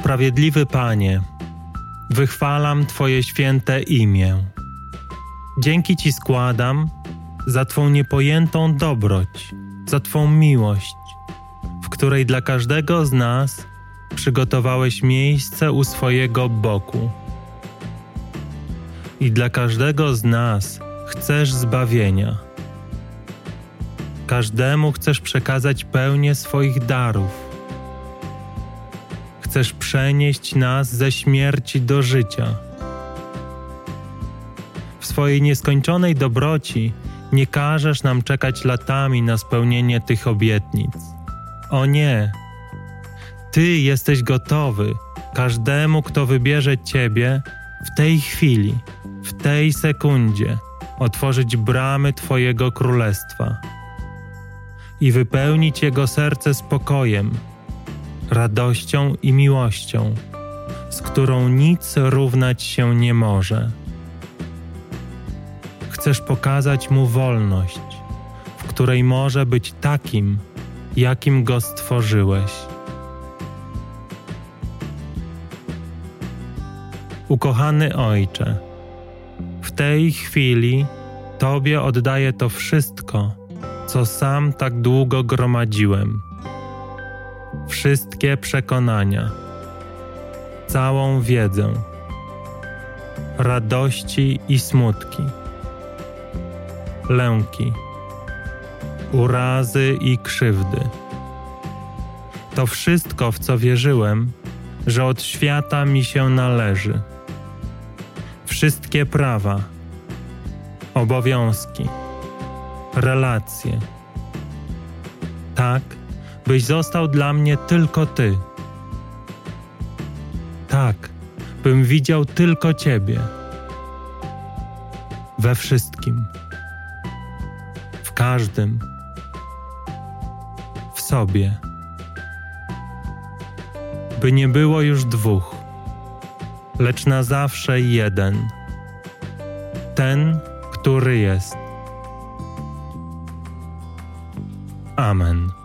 Sprawiedliwy Panie, wychwalam Twoje święte imię. Dzięki Ci składam za Twą niepojętą dobroć, za Twą miłość, w której dla każdego z nas przygotowałeś miejsce u swojego boku. I dla każdego z nas chcesz zbawienia. Każdemu chcesz przekazać pełnię swoich darów chcesz przenieść nas ze śmierci do życia. W swojej nieskończonej dobroci nie każesz nam czekać latami na spełnienie tych obietnic. O nie! Ty jesteś gotowy każdemu, kto wybierze Ciebie w tej chwili, w tej sekundzie, otworzyć bramy Twojego królestwa i wypełnić jego serce spokojem radością i miłością, z którą nic równać się nie może. Chcesz pokazać mu wolność, w której może być takim, jakim go stworzyłeś. Ukochany Ojcze, w tej chwili Tobie oddaję to wszystko, co sam tak długo gromadziłem wszystkie przekonania, całą wiedzę, radości i smutki, lęki, urazy i krzywdy. To wszystko, w co wierzyłem, że od świata mi się należy. Wszystkie prawa, obowiązki, relacje. Tak, byś został dla mnie tylko Ty. Tak, bym widział tylko Ciebie. We wszystkim, w każdym, w sobie. By nie było już dwóch, lecz na zawsze jeden. Ten, który jest. Amen.